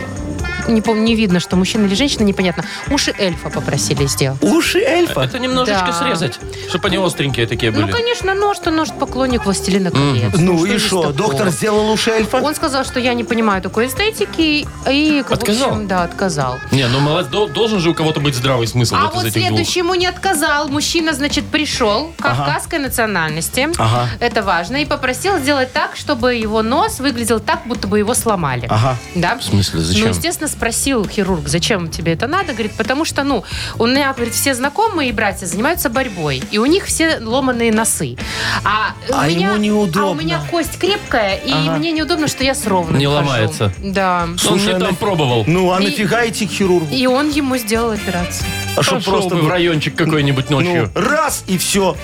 не помню, не видно, что мужчина или женщина, непонятно. Уши эльфа попросили сделать. уши эльфа. Это немножечко Да. срезать, чтобы они остренькие такие были. Ну, конечно, нож, что нож поклонник властелина колец. Ну и здесь что, такого? доктор сделал уши эльфа? Он сказал, что я не понимаю такой эстетики, и, в Отказал? общем, да, отказал. Не, ну молодец, дол- должен же у кого-то быть здравый смысл А вот, вот из этих двух. следующему не отказал. Мужчина, значит, пришел кавказской национальности. Ага. Это важно. И попросил сделать так, чтобы его нос выглядел так, будто бы его сломали. Ага. Да? В смысле, зачем? Ну, естественно, спросил хирург, зачем тебе это надо? Говорит, потому что, ну, у меня, говорит, все знакомые и братья занимаются борьбой, и у них все ломаные носы. А, у А меня, ему неудобно. А у меня кость крепкая, и Ага. мне неудобно, что я с ровным Не хожу. ломается. Да. Он Слушай, не а там пробовал. Ну, а И- нафига идти к хирургу? И он ему сделал операцию. А что просто бы в райончик какой-нибудь ночью. Ну, раз и все.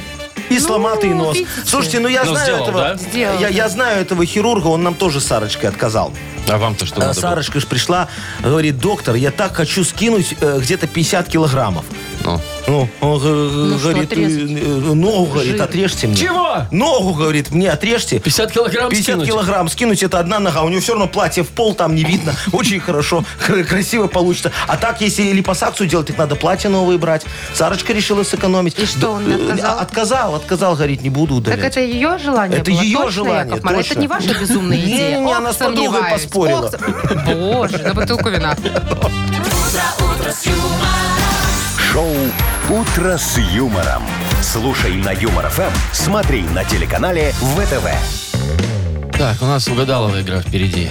И ты нос. видите. Слушайте, ну я Ну, знаю сделал, этого. да? Сделал. Я, я знаю этого хирурга, он нам тоже с Сарочкой отказал. А вам-то что А надо было? Сарочка ж пришла, говорит, доктор, я так хочу скинуть э, где-то 50 килограммов. Ну. Ну, он г- что, говорит, отрезать? э, э, ногу, говорит, отрежьте мне. Чего? Ногу, говорит, мне отрежьте. 50 килограмм 50 скинуть? килограмм скинуть, это одна нога. У него все равно платье в пол там не видно. Очень хорошо, кр- красиво получится. А так, если липосакцию делать, так надо платье новое брать. Сарочка решила сэкономить. И что, он Да, отказал? э, Отказал, отказал, говорит, не буду Так удалять. это ее желание Это было? ее Точно, желание, Яков Маркович? точно. Это не ваша безумная идея? Не-не-не, Ох, она с подругой сомневаюсь. С- Боже, на бутылку вина. Шоу «Утро с юмором». Слушай на Юмор ФМ, смотри на телеканале ВТВ. Так, у нас угадалова игра впереди.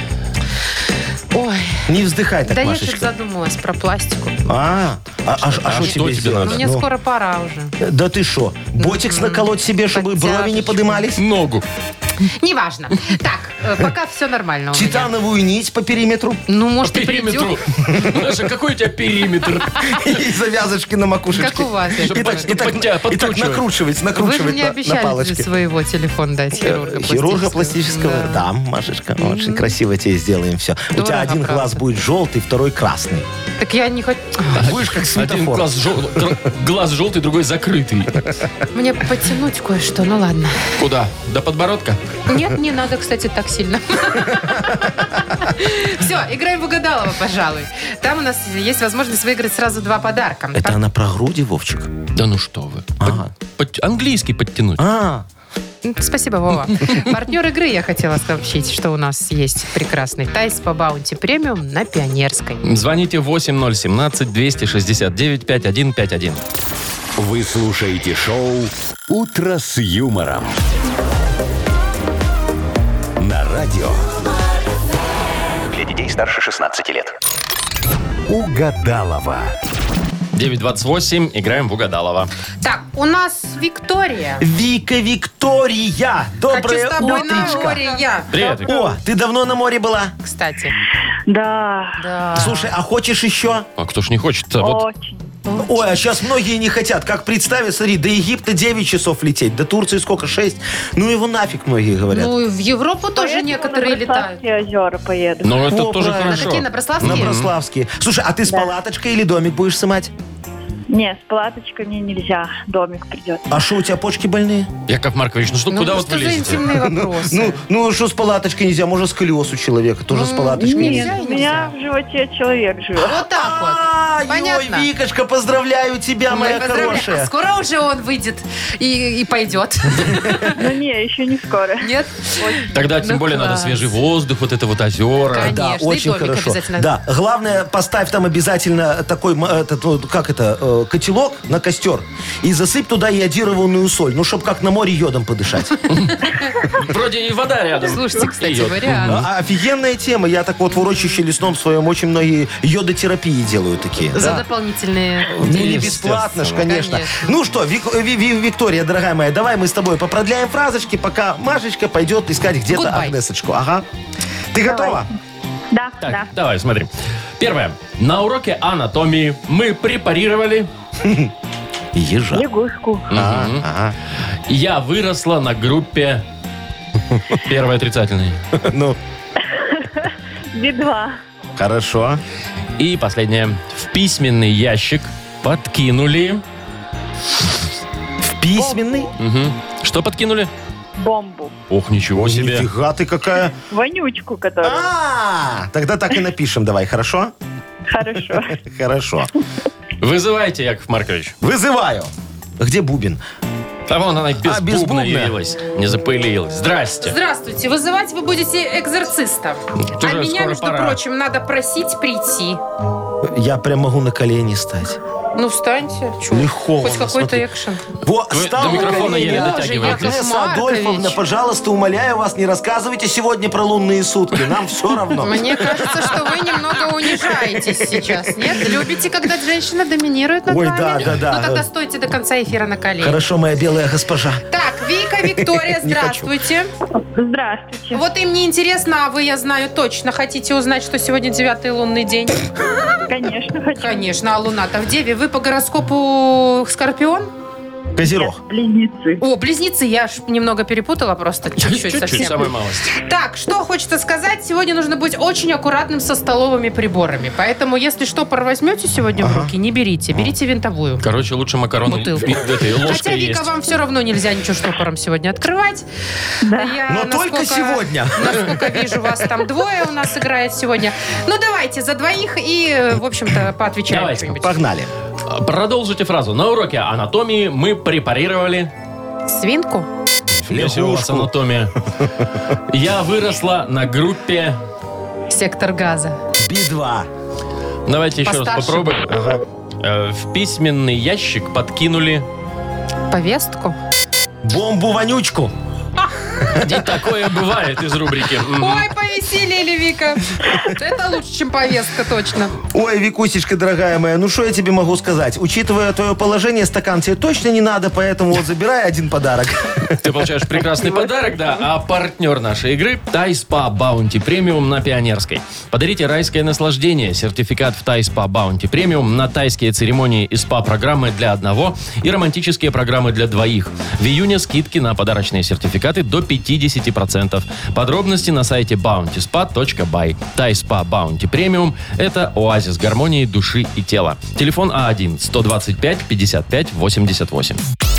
Ой, Не вздыхай так, да я что Машечка. задумалась про пластику. А, а, а, а А что что тебе тебе сделать? надо? Мне Ну, скоро пора уже. Да ты что, ботикс наколоть себе, чтобы брови не Подтяжечку. подымались? Ногу. Неважно. Так, э, пока все нормально у меня. Титановую нить по периметру Ну, может, и периметру. Маша, какой у тебя периметр? и завязочки на макушечке. Как у вас, И так, Маркович. и так- Под тебя и так подкручивать. накручивать, Вы же накручивать мне на- на обещали палочке. своего телефон дать хирурга Э, Хирурга пластического? Да. Да, Машечка, очень красиво тебе сделаем все. У тебя один правда. Будет желтый, второй красный. Так я не хочу... Будешь как Один светофор. глаз, жел- глаз желтый, другой закрытый. Мне потянуть кое-что, ну ладно. Куда? До подбородка? Нет, не надо, кстати, так сильно. Все, играем в угадалово, пожалуй. Там у нас есть возможность выиграть сразу два подарка. Это она про груди, Вовчик? Да ну что вы. Ага. Под- под- английский подтянуть. А, Спасибо, Вова. Партнер игры я хотела сообщить, что у нас есть прекрасный тайс по баунти премиум на Пионерской. Звоните 8017-269-5151. Вы слушаете шоу «Утро с юмором». На радио Для детей старше 16 лет. «Угадалова». 928. Играем в Угадалова. Так, у нас Виктория. Вика Виктория, доброе Хочу с тобой на утречко. море я. Привет, Вик. О, ты давно на море была? Кстати. Да, Да. Слушай, а хочешь еще? А кто ж не хочет-то? Вот очень. Ой, а сейчас многие не хотят. Как представить, смотри, до Египта 9 часов лететь, до Турции сколько, 6? Ну его нафиг многие говорят. Ну, и в Европу тоже Поэтому некоторые на летают. Озера поеду. Но это О, тоже правильно. На хорошо. какие, на На Брославские? Брославские. Слушай, а ты с палаточкой или домик будешь снимать? Не, с палаточкой мне нельзя. Домик придет. А что, у тебя почки больные? Яков Маркович, ну что, Ну, куда ну вот что вы за лезете? интимные вопросы? Ну, ну что с палаточкой нельзя? Может, сколиоз у человека тоже с палаточкой нет. нельзя? И У меня в животе человек живет. Вот так вот. А, Понятно. Ой, Викочка, поздравляю тебя, Мы моя поздравляем. хорошая. Скоро уже он выйдет и, и пойдет. Ну не, еще не скоро. Нет? Тогда тем Ну, более надо класс. свежий воздух, вот это вот озера. Конечно. Да, и очень домик хорошо. обязательно. Да, главное, поставь там обязательно такой, м, этот, вот, как это, э, котелок на костер и засыпь туда йодированную соль, ну, чтобы как на море йодом подышать. Вроде и вода рядом. Слушайте, кстати, Йод. вариант. А, Офигенная тема. Я так вот в урочище лесном своем очень многие йодотерапии делают такие. За Да. дополнительные Ну, не деньги. бесплатно ж, конечно. Конечно. Ну что, Вик- Ви- Ви- Виктория, дорогая моя, давай мы с тобой попродляем фразочки, пока Машечка пойдет искать где-то Goodbye. Агнесочку. Ага. Ты готова? Да, Так, да. давай, смотри. Первое. На уроке анатомии мы препарировали... Ежа. Лягушку. А, ага. Я выросла на группе... Первый отрицательный. Ну, Би-2. хорошо. И последнее. В письменный ящик подкинули... В письменный? Мгм. Что подкинули? Бомбу. Ох, ничего себе. Нифига ты какая. Вонючку, которую. А, тогда так и напишем давай, хорошо? Хорошо. Хорошо. Вызывайте, Яков Маркович. Вызываю. Где Бубин? А вон она без, А, без бубна бубна. явилась. Не запылилась. Здрасте. Здравствуйте, вызывать вы будете экзорциста. Тоже а меня, между пора. прочим, надо просить прийти. Я прям могу на колени стать. Ну, встаньте. Чё? Легко Хоть какой-то экшен. Во, Вы стал до на микрофона еле. Яков Агнеса. Адольфовна, пожалуйста, умоляю вас, не рассказывайте сегодня про лунные сутки. Нам все равно. Мне кажется, что вы немного унижаетесь сейчас, нет? Любите, когда женщина доминирует над Ой, вами? да, да, да. Ну тогда стойте до конца эфира на колени. Хорошо, моя белая госпожа. Так, Вика, Виктория, здравствуйте. Здравствуйте. Вот им не интересно, а вы, я знаю, точно хотите узнать, что сегодня девятый лунный день? Конечно, хочу. Конечно, а луна-то в Деве. Вы по гороскопу Скорпион? Козерог. Близнецы. О, близнецы, я ж немного перепутала просто, чуть-чуть совсем. самая малость. Так, что хочется сказать, сегодня нужно быть очень аккуратным со столовыми приборами. Поэтому, если штопор возьмете сегодня в руки, не берите, берите винтовую. Короче, лучше макароны Бутылку. в- в этой Хотя, Вика, есть. вам все равно нельзя ничего штопором сегодня открывать. Я, Но только сегодня. Насколько вижу, вас там двое у нас играет сегодня. Ну, давайте за двоих и, в общем-то, поотвечаем Давайте. что-нибудь. Погнали. Продолжите фразу. На уроке анатомии мы препарировали... Свинку? Если у вас Лягушку. анатомия. Я выросла на группе... Сектор газа. Би-2. Давайте еще раз попробуем. Э, В письменный ящик подкинули... Повестку? Бомбу-вонючку. И такое бывает из рубрики. Ой, повеселили, Вика. Это лучше, чем повестка, точно. Ой, Викусечка, дорогая моя, ну что я тебе могу сказать? Учитывая твое положение, стакан тебе точно не надо, поэтому вот забирай один подарок. Ты получаешь прекрасный подарок, да. А партнер нашей игры – Тайспа Баунти Премиум на Пионерской. Подарите райское наслаждение. Сертификат в Тай Spa Bounty Premium на тайские церемонии и СПА-программы для одного и романтические программы для двоих. В июне скидки на подарочные сертификаты до 50%. Подробности на сайте bountyspa.by. Тай Spa Bounty Premium – это оазис гармонии души и тела. Телефон A1 125-55-88.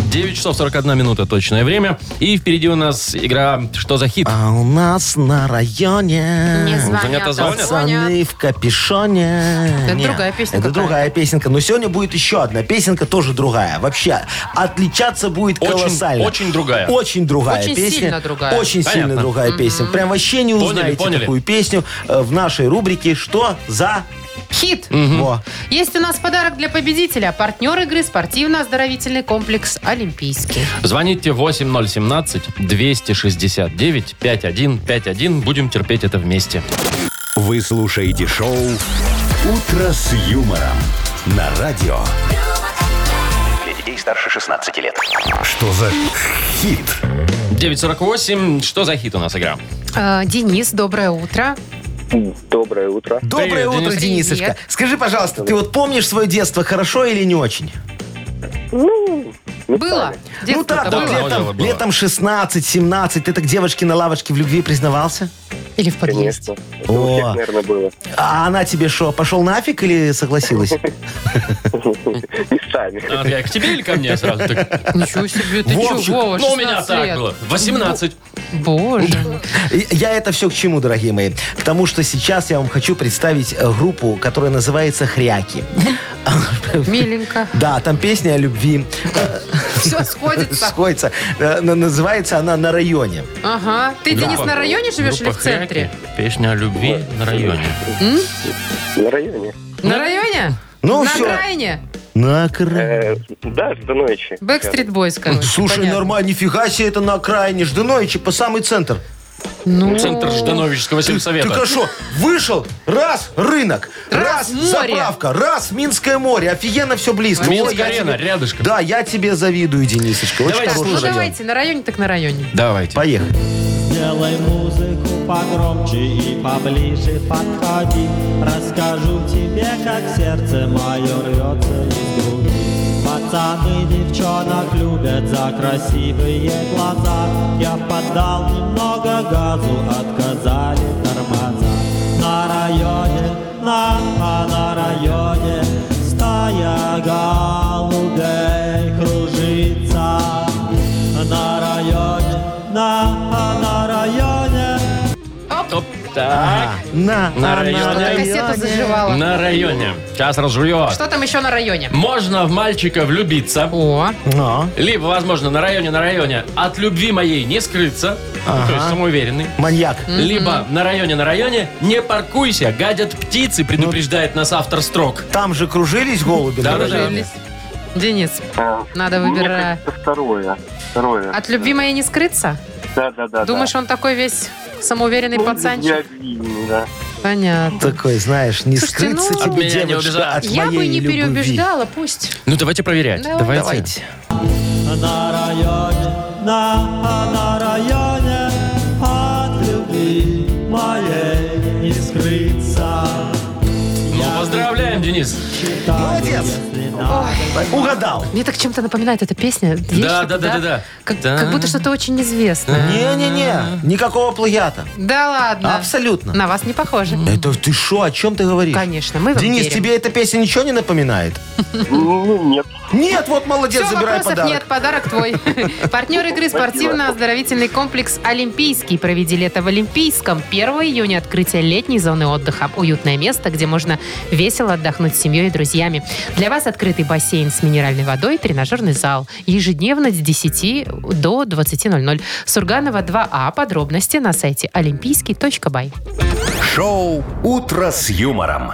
9 часов 41 минута точное время. И впереди у нас игра «Что за хит?». А у нас на районе... Не звонят, звонят, а звонят? Пацаны в капюшоне. Это Не, другая песня Это другая песенка. Но сегодня будет еще одна песенка, тоже другая. Вообще, отличаться будет Очень- колоссально. очень другая. Очень другая Очень песня. сильно другая. Очень Понятно. сильно другая песня. Прям вообще не Поняли, узнаете поняли. такую песню э, в нашей рубрике «Что за...» Хит. Во. Есть у нас подарок для победителя. Партнер игры спортивно-оздоровительный комплекс «Олимпийский». Звоните 8017-269-5151. Будем терпеть это вместе. Вы слушаете шоу «Утро с юмором» на радио. Для детей старше 16 лет. Что за хит? 948. Что за хит у нас игра? Э, Денис, доброе утро. Доброе утро. Доброе Привет, утро, Денис. Денисочка. Привет. Скажи, пожалуйста, ты вот помнишь свое детство хорошо или не очень? Было. ну Детство-то так, было. вот летом, было. летом 16-17, ты так девочке на лавочке в любви признавался? Или в подъезде. Конечно. Это у всех, О. наверное, было. А она тебе что, пошел нафиг или согласилась? Местами. А, я к тебе или ко мне сразу? Так, Ничего себе, ты Вовчик, чего, Вова, Ну, у меня 16 так лет. было. 18. Боже. Я это все к чему, дорогие мои? Потому что сейчас я вам хочу представить э, группу, которая называется «Хряки». Миленько. Да, там песня о любви. Все сходится. Сходится. Э, на- Называется она «На районе». Ага. Ты, Денис, на районе живешь или Группа в центре? Песня о любви на районе. На районе. На районе? Ну на всё. окраине? На окраине. Э, да, ночи. Backstreet Boys, короче. Слушай, понятно. нормально, нифига себе это на окраине. Ждановичи по самый центр. Ну, Центр Ждановического Ты сельсовета. хорошо, вышел, раз рынок, раз, Раз море. заправка, раз Минское море. Офигенно все близко. Ой, я арена, тебе- рядышком. Да, я тебе завидую, Денисочка. Очень Давайте так, ну хороший район. давайте, на районе так на районе. Давайте. Поехали. Сделай музыку погромче и поближе подходи. Расскажу тебе, как сердце мое рвется из груди. Пацаны девчонок любят за красивые глаза. Я поддал немного газу, отказали тормоза. На районе, на, а на районе Стая голубей кружится. На районе, на, а на так. На, На районе. Что-то кассету заживала. На районе. Сейчас разжует. Что там еще на районе? Можно в мальчика влюбиться. О, А, Либо, возможно, на районе, на районе от любви моей не скрыться. Ну, То есть самоуверенный. маньяк. Либо на районе, на районе не паркуйся, гадят птицы, предупреждает нас автор строк. Там же кружились голуби на Да-да-да. районе. Денис, А, надо выбирать. второе. Второе. От любви моей не скрыться? Да, да, да. Думаешь, он такой весь самоуверенный да. пацанчик? Любвеобильный, да. Понятно. Такой, знаешь, не Слушайте, скрыться ну- тебе, От меня не девочка, убежать. от Я бы не любви. переубеждала, пусть. Ну, давайте проверять. Давай. Давайте. На районе, на, а на районе от любви моей не. Ну, поздравляем, Денис. Молодец. Угадал. Мне так чем-то напоминает эта песня. Есть Да, да, да, да, да. Как, Да. как будто что-то очень известное. Не-не-не, никакого плагиата. Да ладно. Абсолютно. На вас не похоже. Это ты что, о чем ты говоришь? Конечно, мы вам Денис, верим. тебе эта песня ничего не напоминает? Ну, нет. Нет, вот молодец, Все, забирай вопросов подарок. нет, подарок твой. Партнер игры спортивно-оздоровительный комплекс «Олимпийский». Проведи лето в Олимпийском. 1 июня открытие летней зоны отдыха. Уютное место, где можно весело отдохнуть с семьей и друзьями. Для вас открытый бассейн с минеральной водой, тренажерный зал. Ежедневно с 10 до 20.00. Сурганова 2А. Подробности на сайте олимпийский.бай. Шоу «Утро с юмором».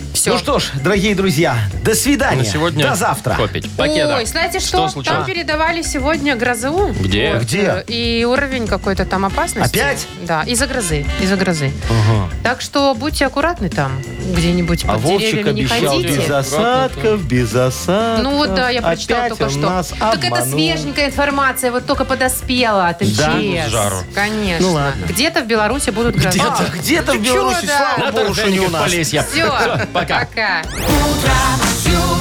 Все. Ну что ж, дорогие друзья, до свидания. На сегодня До завтра. Копить. Покеда. Ой, знаете что? случилось? там передавали сегодня грозу. Где? Где? И уровень какой-то там опасности. Опять? Да, из-за грозы. Из-за грозы. Так что будьте аккуратны там. Где-нибудь А под Вовчик деревьями не ходите. без осадков, без осадков. Ну вот да, я прочитала Опять только что. нас так это свеженькая информация, вот только подоспела МЧС. Да? Ну, с жару. Конечно. Ну ладно. Где-то в Беларуси будут грозы. Где-то, где-то в чё, Беларуси, да. слава богу, что не у нас. Полесья. Все, Пока. Пока. Пока.